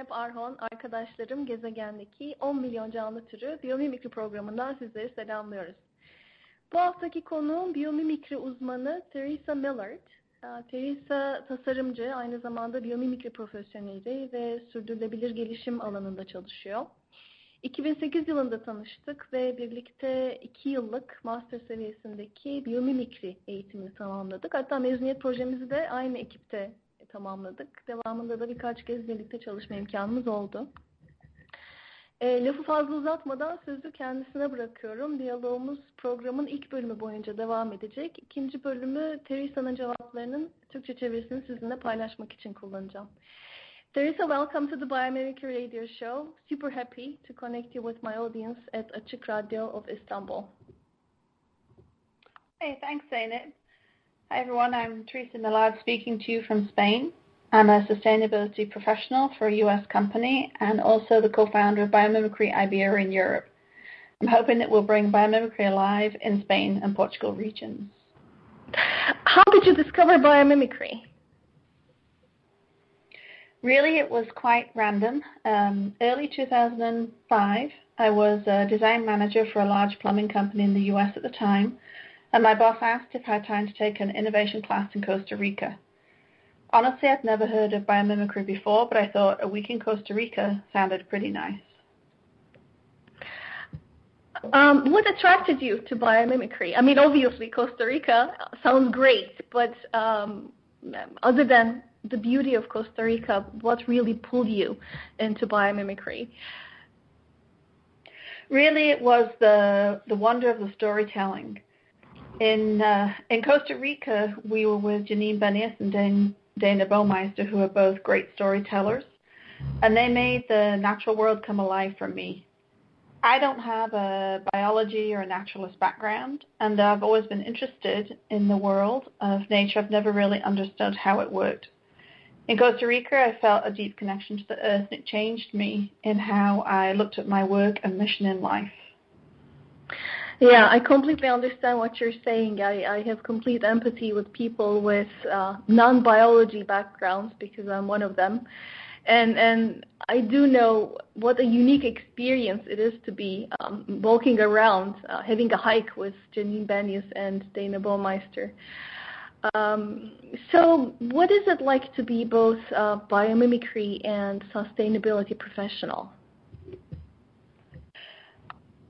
Zeynep Arhon. Arkadaşlarım gezegendeki 10 milyon canlı türü biyomimikri programından sizleri selamlıyoruz. Bu haftaki konuğum biyomimikri uzmanı Teresa Millard. Ee, Teresa tasarımcı, aynı zamanda biyomimikri profesyoneli ve sürdürülebilir gelişim alanında çalışıyor. 2008 yılında tanıştık ve birlikte 2 yıllık master seviyesindeki biyomimikri eğitimini tamamladık. Hatta mezuniyet projemizi de aynı ekipte tamamladık. Devamında da birkaç kez birlikte çalışma imkanımız oldu. E, lafı fazla uzatmadan sözü kendisine bırakıyorum. Diyalogumuz programın ilk bölümü boyunca devam edecek. İkinci bölümü Teresa'nın cevaplarının Türkçe çevirisini sizinle paylaşmak için kullanacağım. Teresa, welcome to the Biomimicry Radio Show. Super happy to connect you with my audience at Açık Radio of Istanbul. Hey, thanks, Zeynep. Hi everyone, I'm Teresa Millard speaking to you from Spain. I'm a sustainability professional for a US company and also the co-founder of Biomimicry Iberia in Europe. I'm hoping that we'll bring biomimicry alive in Spain and Portugal regions. How did you discover biomimicry? Really, it was quite random. Um, early 2005, I was a design manager for a large plumbing company in the US at the time and my boss asked if I had time to take an innovation class in Costa Rica. Honestly, I'd never heard of biomimicry before, but I thought a week in Costa Rica sounded pretty nice. Um, what attracted you to biomimicry? I mean, obviously, Costa Rica sounds great, but um, other than the beauty of Costa Rica, what really pulled you into biomimicry? Really, it was the the wonder of the storytelling in uh, in Costa Rica, we were with Janine Benyus and Dan, Dana Baumeister, who are both great storytellers, and they made the natural world come alive for me. I don't have a biology or a naturalist background, and I've always been interested in the world of nature. I've never really understood how it worked. In Costa Rica, I felt a deep connection to the earth, and it changed me in how I looked at my work and mission in life. Yeah, I completely understand what you're saying. I, I have complete empathy with people with uh, non-biology backgrounds because I'm one of them. And and I do know what a unique experience it is to be um, walking around, uh, having a hike with Janine Benyus and Dana Baumeister. Um, so, what is it like to be both uh, biomimicry and sustainability professional?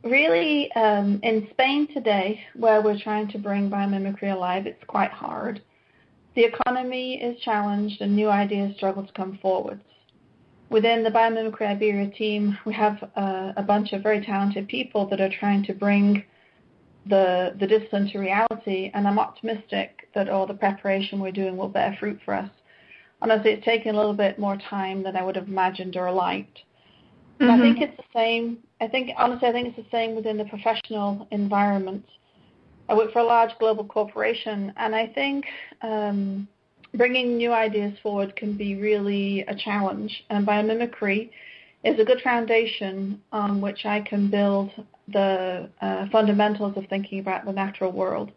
Really, um, in Spain today, where we're trying to bring biomimicry alive, it's quite hard. The economy is challenged and new ideas struggle to come forwards. Within the Biomimicry Iberia team, we have uh, a bunch of very talented people that are trying to bring the, the discipline to reality, and I'm optimistic that all the preparation we're doing will bear fruit for us. Honestly, it's taken a little bit more time than I would have imagined or liked. Mm-hmm. I think it's the same. I think honestly, I think it's the same within the professional environment. I work for a large global corporation, and I think um, bringing new ideas forward can be really a challenge. And biomimicry is a good foundation on which I can build the uh, fundamentals of thinking about the natural world.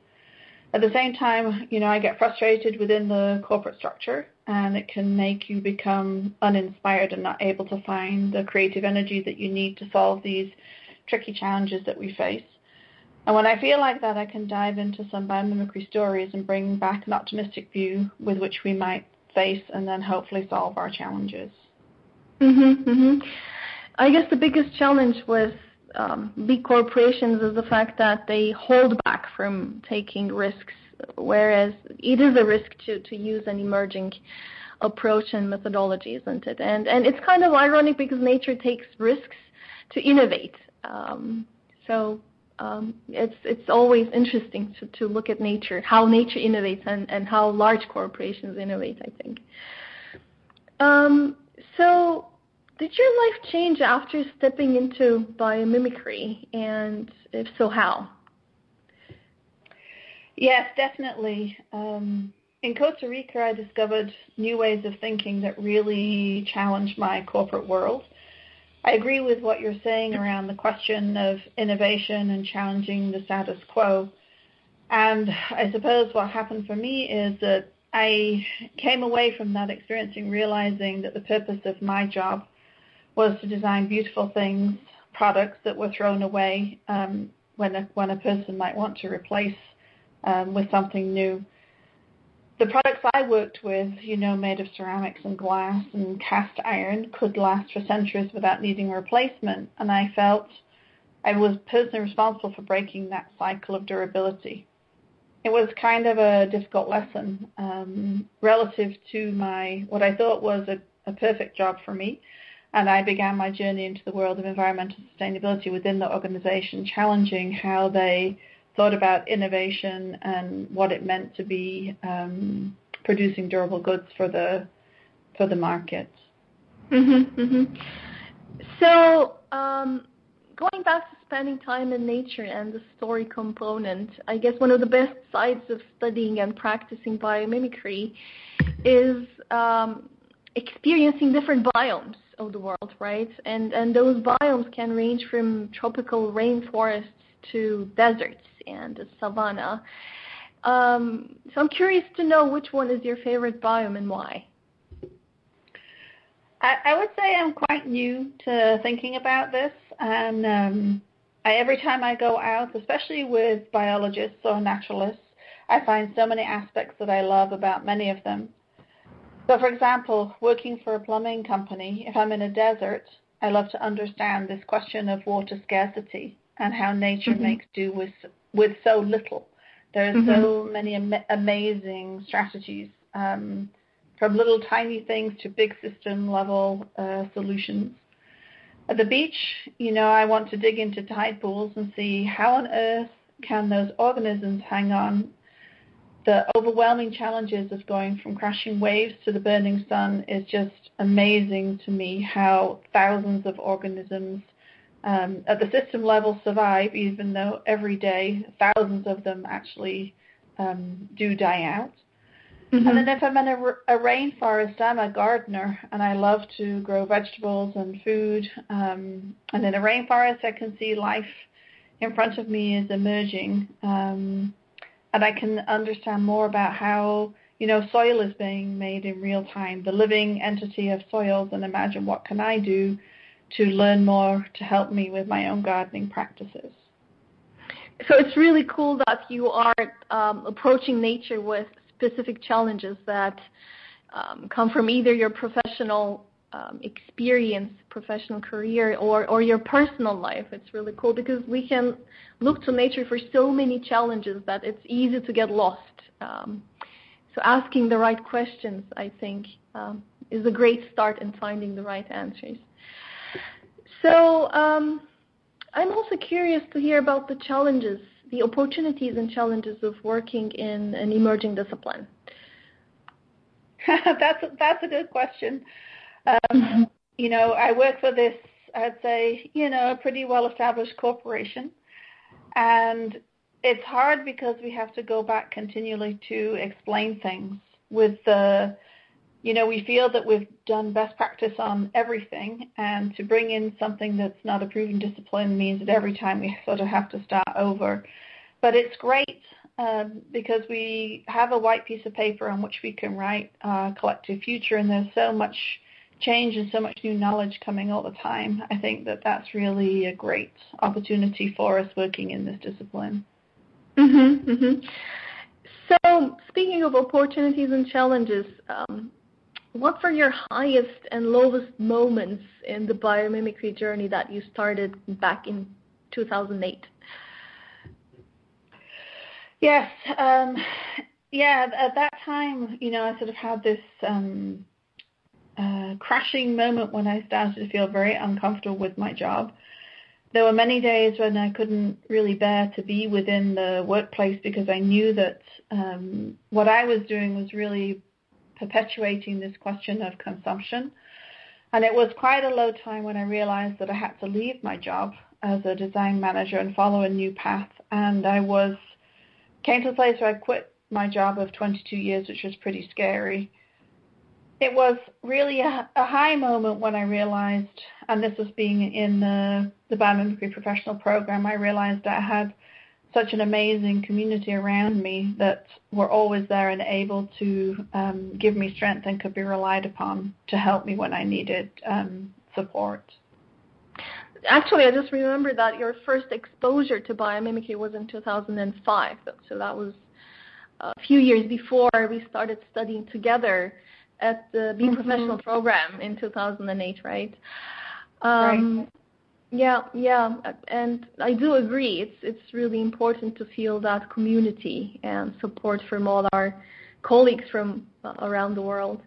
At the same time, you know, I get frustrated within the corporate structure and it can make you become uninspired and not able to find the creative energy that you need to solve these tricky challenges that we face. And when I feel like that, I can dive into some biomimicry stories and bring back an optimistic view with which we might face and then hopefully solve our challenges. Mm-hmm, mm-hmm. I guess the biggest challenge with um, big corporations is the fact that they hold back from taking risks, whereas it is a risk to, to use an emerging approach and methodology, isn't it? And and it's kind of ironic because nature takes risks to innovate. Um, so um, it's it's always interesting to, to look at nature, how nature innovates, and, and how large corporations innovate. I think. Um, so, did your life change after stepping into biomimicry, and if so, how? Yes, definitely. Um, in Costa Rica, I discovered new ways of thinking that really challenged my corporate world. I agree with what you're saying around the question of innovation and challenging the status quo. And I suppose what happened for me is that I came away from that experiencing realizing that the purpose of my job was to design beautiful things, products that were thrown away um, when a, when a person might want to replace um, with something new the products I worked with, you know, made of ceramics and glass and cast iron, could last for centuries without needing replacement. And I felt I was personally responsible for breaking that cycle of durability. It was kind of a difficult lesson um, relative to my what I thought was a, a perfect job for me. And I began my journey into the world of environmental sustainability within the organization, challenging how they thought about innovation and what it meant to be um, producing durable goods for the for the market. Mm-hmm, mm-hmm. So, um, going back to spending time in nature and the story component, I guess one of the best sides of studying and practicing biomimicry is um, experiencing different biomes of the world, right? And and those biomes can range from tropical rainforests to deserts and savanna. Um, so I'm curious to know which one is your favorite biome and why. I, I would say I'm quite new to thinking about this, and um, I, every time I go out, especially with biologists or naturalists, I find so many aspects that I love about many of them. So, for example, working for a plumbing company, if I'm in a desert, I love to understand this question of water scarcity and how nature mm-hmm. makes do with with so little. There are mm-hmm. so many am- amazing strategies, um, from little tiny things to big system level uh, solutions. At the beach, you know, I want to dig into tide pools and see how on earth can those organisms hang on. The overwhelming challenges of going from crashing waves to the burning sun is just amazing to me how thousands of organisms um, at the system level survive, even though every day thousands of them actually um, do die out. Mm-hmm. And then if I'm in a, a, rainforest, I'm a gardener and I love to grow vegetables and food. Um, and in a rainforest, I can see life in front of me is emerging. Um, and I can understand more about how, you know, soil is being made in real time, the living entity of soils, and imagine what can I do to learn more to help me with my own gardening practices. So it's really cool that you are um, approaching nature with specific challenges that um, come from either your professional um, experience, professional career, or, or your personal life. It's really cool because we can look to nature for so many challenges that it's easy to get lost. Um, so asking the right questions, I think, um, is a great start in finding the right answers. So um, I'm also curious to hear about the challenges, the opportunities and challenges of working in an emerging discipline. that's that's a good question. Um, you know, I work for this, I'd say, you know, a pretty well-established corporation, and it's hard because we have to go back continually to explain things with the you know, we feel that we've done best practice on everything, and to bring in something that's not a proven discipline means that every time we sort of have to start over. But it's great um, because we have a white piece of paper on which we can write our collective future, and there's so much change and so much new knowledge coming all the time. I think that that's really a great opportunity for us working in this discipline. Mm-hmm, mm-hmm. So, speaking of opportunities and challenges, um, what were your highest and lowest moments in the biomimicry journey that you started back in 2008? Yes, um, yeah. At that time, you know, I sort of had this um, uh, crashing moment when I started to feel very uncomfortable with my job, there were many days when I couldn't really bear to be within the workplace because I knew that um, what I was doing was really perpetuating this question of consumption. And it was quite a low time when I realized that I had to leave my job as a design manager and follow a new path. And I was came to a place where I quit my job of 22 years, which was pretty scary. It was really a, a high moment when I realized, and this was being in the, the biomimicry professional program, I realized I had such an amazing community around me that were always there and able to um, give me strength and could be relied upon to help me when I needed um, support. Actually, I just remember that your first exposure to biomimicry was in 2005. So that was a few years before we started studying together at the Be mm-hmm. Professional program in 2008, right? Um, right. Yeah, yeah, and I do agree. It's it's really important to feel that community and support from all our colleagues from uh, around the world.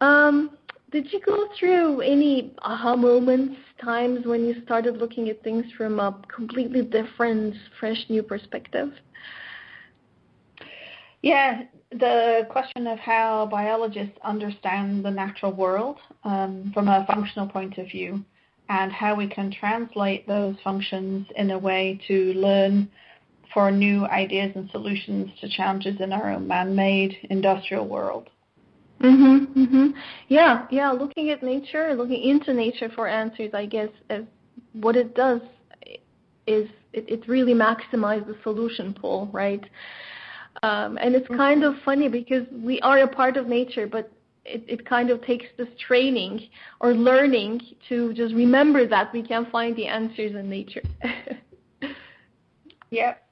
Um, did you go through any aha moments, times when you started looking at things from a completely different, fresh, new perspective? Yeah, the question of how biologists understand the natural world um, from a functional point of view and how we can translate those functions in a way to learn for new ideas and solutions to challenges in our own man-made industrial world. Mhm. Mhm. Yeah, yeah, looking at nature, looking into nature for answers, I guess as what it does is it, it really maximizes the solution pool, right? Um, and it's kind of funny because we are a part of nature, but it, it kind of takes this training or learning to just remember that we can find the answers in nature. yep.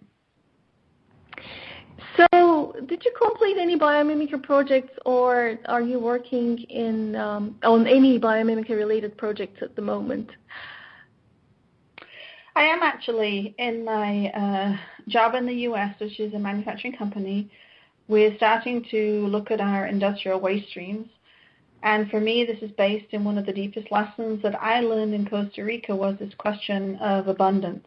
So, did you complete any biomimicry projects, or are you working in um, on any biomimicry related projects at the moment? I am actually in my uh, job in the U.S., which is a manufacturing company we're starting to look at our industrial waste streams. And for me, this is based in one of the deepest lessons that I learned in Costa Rica was this question of abundance.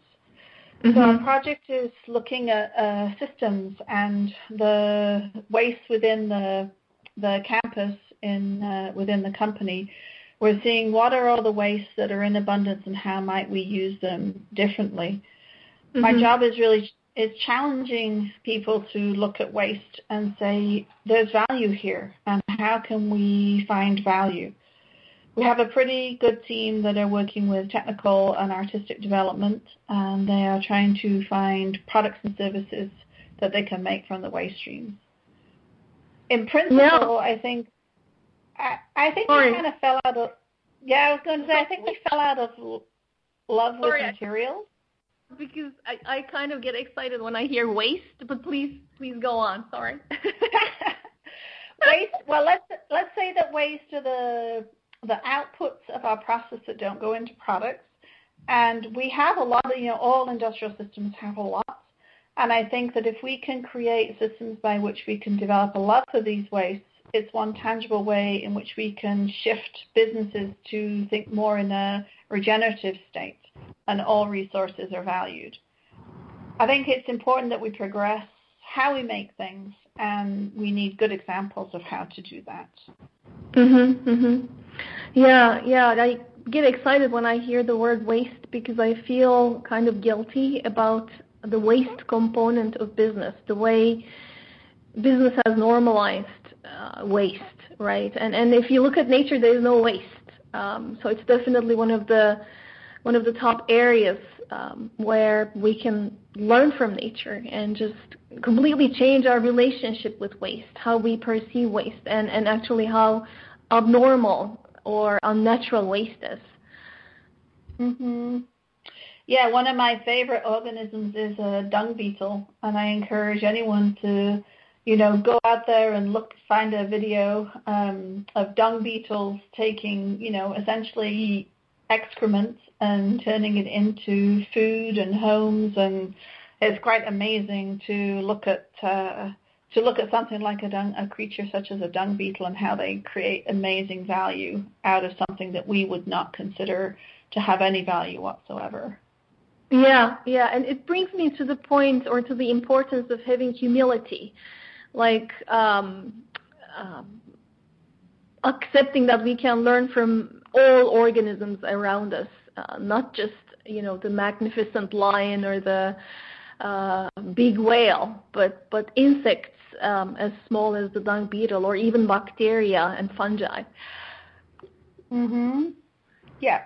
Mm-hmm. So our project is looking at uh, systems and the waste within the the campus in uh, within the company. We're seeing what are all the wastes that are in abundance and how might we use them differently. Mm-hmm. My job is really is challenging people to look at waste and say there's value here and how can we find value. We have a pretty good team that are working with technical and artistic development and they are trying to find products and services that they can make from the waste streams. In principle, yeah. I think I, I think we kind of fell out of yeah, I was going to say I think we fell out of love with Sorry. materials because I, I kind of get excited when I hear waste, but please please go on. Sorry. waste. Well, let's let's say that waste are the the outputs of our process that don't go into products, and we have a lot of you know all industrial systems have a lot, and I think that if we can create systems by which we can develop a lot of these wastes, it's one tangible way in which we can shift businesses to think more in a regenerative state and all resources are valued. I think it's important that we progress how we make things, and we need good examples of how to do that. Mhm, mhm. Yeah, yeah. I get excited when I hear the word waste because I feel kind of guilty about the waste component of business, the way business has normalized uh, waste, right? And and if you look at nature, there is no waste. Um, so it's definitely one of the one of the top areas um, where we can learn from nature and just completely change our relationship with waste, how we perceive waste, and, and actually how abnormal or unnatural waste is. Mhm. Yeah, one of my favorite organisms is a dung beetle, and I encourage anyone to, you know, go out there and look, find a video um, of dung beetles taking, you know, essentially excrement and turning it into food and homes. And it's quite amazing to look at uh, to look at something like a, dung, a creature such as a dung beetle and how they create amazing value out of something that we would not consider to have any value whatsoever. Yeah, yeah, and it brings me to the point or to the importance of having humility, like um, um, accepting that we can learn from all organisms around us, uh, not just you know the magnificent lion or the uh, big whale, but but insects um, as small as the dung beetle or even bacteria and fungi. Mhm. Yeah.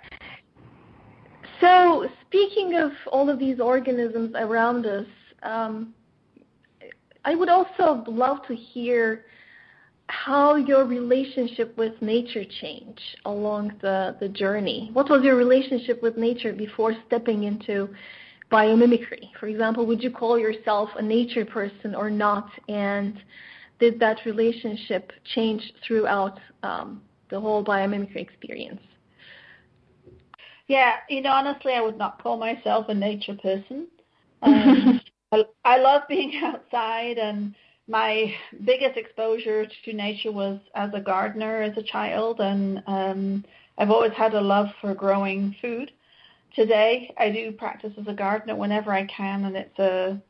So, speaking of all of these organisms around us, um, I would also love to hear how your relationship with nature changed along the, the journey. What was your relationship with nature before stepping into biomimicry? For example, would you call yourself a nature person or not? And did that relationship change throughout um, the whole biomimicry experience? Yeah, you know, honestly, I would not call myself a nature person. Um, I, love being outside, and my biggest exposure to nature was as a gardener as a child, and um, I've always had a love for growing food. Today, I do practice as a gardener whenever I can, and it's a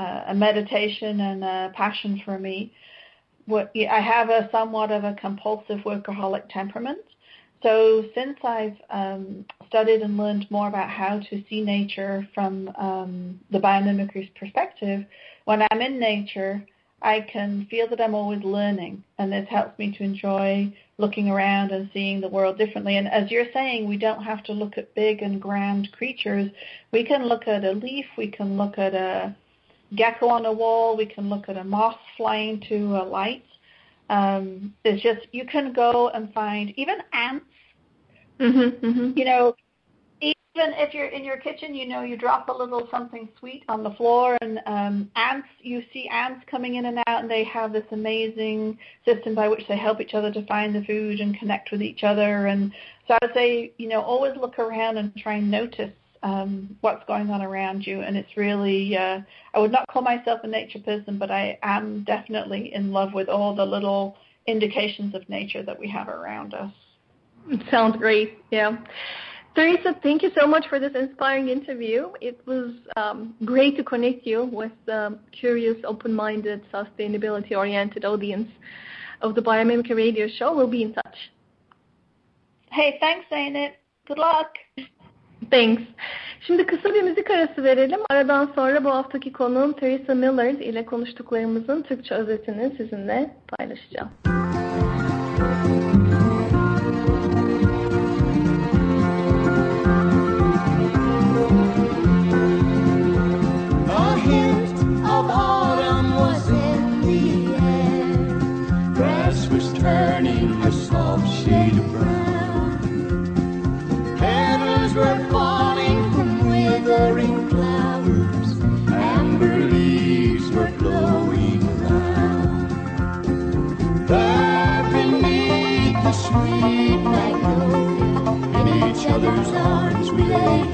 a meditation and a passion for me. What I have a somewhat of a compulsive workaholic temperament, so since I've um, studied and learned more about how to see nature from um, the biomimicry's perspective, when I'm in nature, I can feel that I'm always learning, and this helps me to enjoy looking around and seeing the world differently. And as you're saying, we don't have to look at big and grand creatures. We can look at a leaf, we can look at a gecko on a wall, we can look at a moth flying to a light, um, it's just you can go and find even ants. Mm-hmm, mm-hmm. You know, even if you're in your kitchen, you know, you drop a little something sweet on the floor, and um, ants. You see ants coming in and out, and they have this amazing system by which they help each other to find the food and connect with each other. And so I would say, you know, always look around and try and notice um, what's going on around you. And it's really, uh, I would not call myself a nature person, but I am definitely in love with all the little indications of nature that we have around us. Sounds great. Yeah. Teresa, thank you so much for this inspiring interview. It was um, great to connect you with the curious, open-minded, sustainability-oriented audience of the Biomimicry Radio Show. We'll be in touch. Hey, thanks, Zeynep. Good luck. Thanks. Şimdi kısa bir müzik arası verelim. Aradan sonra bu haftaki konuğum Teresa Millard ile konuştuklarımızın Türkçe özetini sizinle paylaşacağım. A mother's arms we lay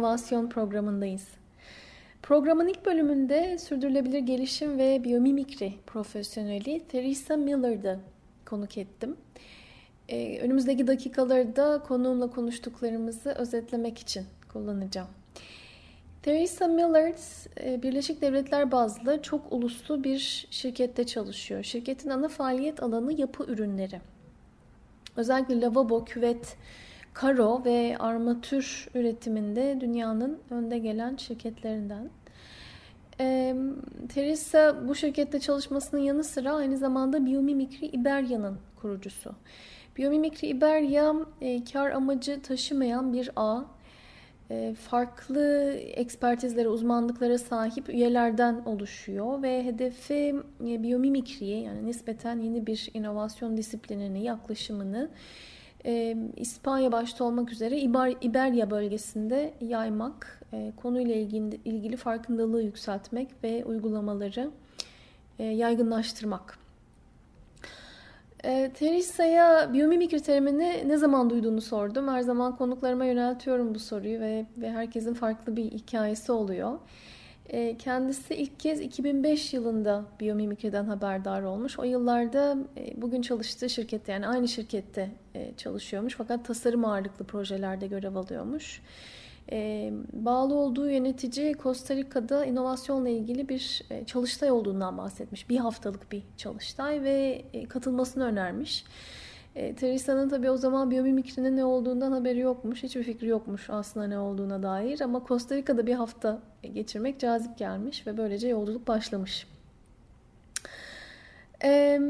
İnovasyon programındayız. Programın ilk bölümünde sürdürülebilir gelişim ve biyomimikri profesyoneli Theresa Miller'dı konuk ettim. Ee, önümüzdeki dakikalarda konuğumla konuştuklarımızı özetlemek için kullanacağım. Theresa Miller e, Birleşik Devletler bazlı çok uluslu bir şirkette çalışıyor. Şirketin ana faaliyet alanı yapı ürünleri. Özellikle lavabo, küvet, karo ve armatür üretiminde dünyanın önde gelen şirketlerinden. E, Teresa bu şirkette çalışmasının yanı sıra aynı zamanda Biomimikri Iberya'nın kurucusu. Biomimikri Iberya e, kar amacı taşımayan bir ağ. E, farklı ekspertizlere, uzmanlıklara sahip üyelerden oluşuyor ve hedefi e, biyomimikriyi yani nispeten yeni bir inovasyon disiplinini, yaklaşımını e, İspanya başta olmak üzere İber, İberya bölgesinde yaymak, e, konuyla ilgili, ilgili farkındalığı yükseltmek ve uygulamaları e, yaygınlaştırmak. E, Teresa'ya biyomimikri terimini ne zaman duyduğunu sordum. Her zaman konuklarıma yöneltiyorum bu soruyu ve, ve herkesin farklı bir hikayesi oluyor. E, kendisi ilk kez 2005 yılında biyomimikriden haberdar olmuş. O yıllarda e, bugün çalıştığı şirkette yani aynı şirkette e, çalışıyormuş fakat tasarım ağırlıklı projelerde görev alıyormuş. E, bağlı olduğu yönetici Costa Rica'da inovasyonla ilgili bir e, çalıştay olduğundan bahsetmiş. Bir haftalık bir çalıştay ve katılmasını önermiş. E, Teresa'nın tabii o zaman biyomimikrinin ne olduğundan haberi yokmuş. Hiçbir fikri yokmuş aslında ne olduğuna dair. Ama Costa Rica'da bir hafta geçirmek cazip gelmiş ve böylece yolculuk başlamış. E,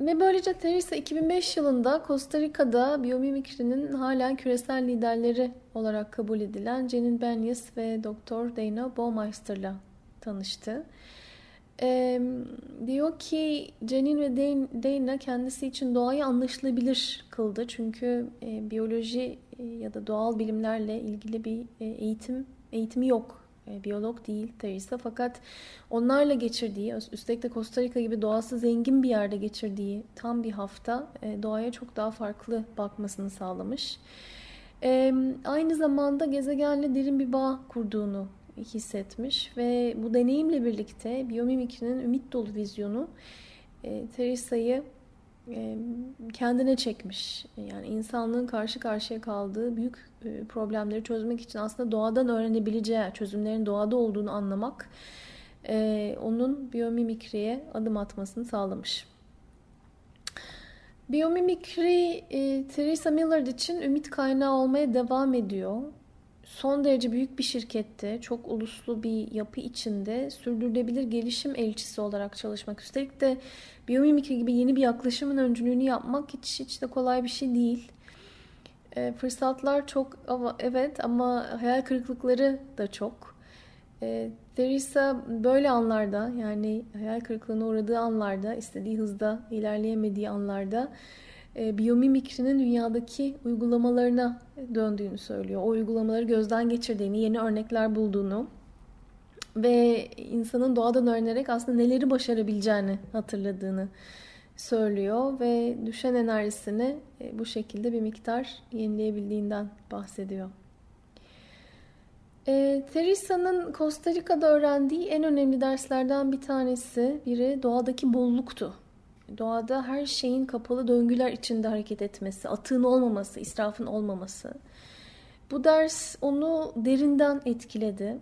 ve böylece Teresa 2005 yılında Costa Rica'da biyomimikrinin halen küresel liderleri olarak kabul edilen Jenin Benyes ve Dr. Dana Baumeister'la tanıştı. Ee, diyor ki Jenin ve Dana kendisi için doğayı anlaşılabilir kıldı. Çünkü e, biyoloji e, ya da doğal bilimlerle ilgili bir e, eğitim eğitimi yok. E, biyolog değil Teresa fakat onlarla geçirdiği, üstelik de Costa Rica gibi doğası zengin bir yerde geçirdiği tam bir hafta e, doğaya çok daha farklı bakmasını sağlamış. E, aynı zamanda gezegenle derin bir bağ kurduğunu hissetmiş ve bu deneyimle birlikte biyomimikrinin ümit dolu vizyonu e, Teresa'yı e, kendine çekmiş. Yani insanlığın karşı karşıya kaldığı büyük e, problemleri çözmek için aslında doğadan öğrenebileceği çözümlerin doğada olduğunu anlamak e, onun biyomimikriye adım atmasını sağlamış. Biyomimikri e, Theresa Millard için ümit kaynağı olmaya devam ediyor son derece büyük bir şirkette, çok uluslu bir yapı içinde sürdürülebilir gelişim elçisi olarak çalışmak. Üstelik de biyomimikri gibi yeni bir yaklaşımın öncülüğünü yapmak hiç, hiç de kolay bir şey değil. E, fırsatlar çok evet ama hayal kırıklıkları da çok. E, Theresa böyle anlarda yani hayal kırıklığına uğradığı anlarda, istediği hızda ilerleyemediği anlarda e, biyomimikrinin dünyadaki uygulamalarına döndüğünü söylüyor. O uygulamaları gözden geçirdiğini, yeni örnekler bulduğunu ve insanın doğadan öğrenerek aslında neleri başarabileceğini hatırladığını söylüyor ve düşen enerjisini e, bu şekilde bir miktar yenileyebildiğinden bahsediyor. E, Teresa'nın Costa Rica'da öğrendiği en önemli derslerden bir tanesi biri doğadaki bolluktu doğada her şeyin kapalı döngüler içinde hareket etmesi, atığın olmaması, israfın olmaması. Bu ders onu derinden etkiledi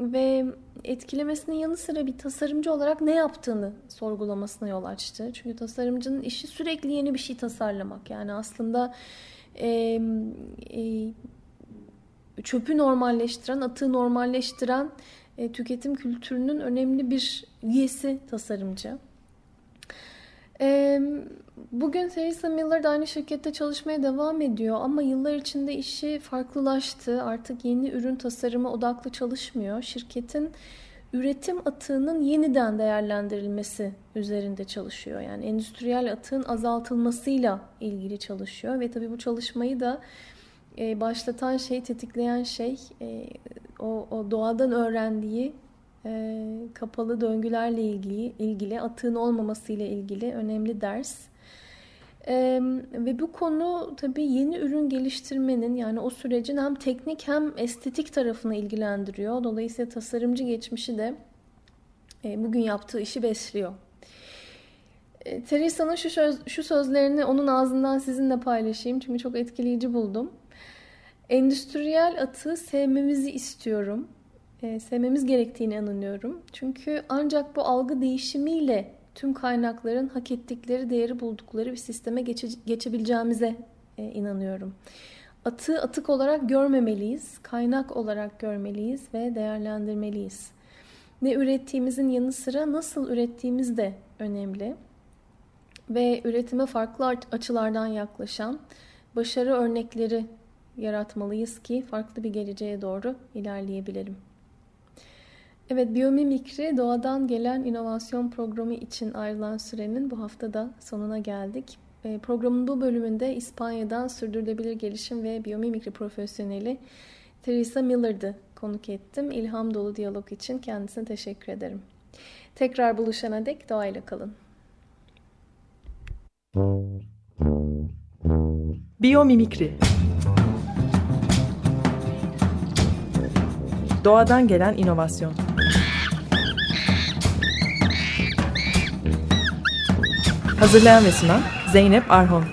ve etkilemesinin yanı sıra bir tasarımcı olarak ne yaptığını sorgulamasına yol açtı. Çünkü tasarımcının işi sürekli yeni bir şey tasarlamak. Yani aslında e, e, çöpü normalleştiren, atığı normalleştiren e, tüketim kültürünün önemli bir üyesi tasarımcı. Bugün Theresa Miller de aynı şirkette çalışmaya devam ediyor ama yıllar içinde işi farklılaştı. Artık yeni ürün tasarımı odaklı çalışmıyor. Şirketin üretim atığının yeniden değerlendirilmesi üzerinde çalışıyor. Yani endüstriyel atığın azaltılmasıyla ilgili çalışıyor ve tabii bu çalışmayı da başlatan şey, tetikleyen şey o, o doğadan öğrendiği e, kapalı döngülerle ilgili, ilgili atığın olmaması ile ilgili önemli ders. Ee, ve bu konu tabii yeni ürün geliştirmenin yani o sürecin hem teknik hem estetik tarafını ilgilendiriyor. Dolayısıyla tasarımcı geçmişi de e, bugün yaptığı işi besliyor. E, Teresa'nın şu, söz, şu sözlerini onun ağzından sizinle paylaşayım çünkü çok etkileyici buldum. Endüstriyel atı sevmemizi istiyorum. E, sevmemiz gerektiğini inanıyorum. Çünkü ancak bu algı değişimiyle tüm kaynakların hak ettikleri değeri buldukları bir sisteme geçe, geçebileceğimize e, inanıyorum. Atı atık olarak görmemeliyiz, kaynak olarak görmeliyiz ve değerlendirmeliyiz. Ne ürettiğimizin yanı sıra nasıl ürettiğimiz de önemli. Ve üretime farklı açılardan yaklaşan başarı örnekleri yaratmalıyız ki farklı bir geleceğe doğru ilerleyebilelim. Evet, Biyomimikri doğadan gelen inovasyon programı için ayrılan sürenin bu haftada sonuna geldik. E, programın bu bölümünde İspanya'dan sürdürülebilir gelişim ve biyomimikri profesyoneli Teresa Miller'dı konuk ettim. İlham dolu diyalog için kendisine teşekkür ederim. Tekrar buluşana dek doğayla kalın. Biyomimikri Doğadan gelen inovasyon Hazırlayan ve sunan Zeynep Arhon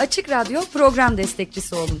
Açık Radyo program destekçisi olun.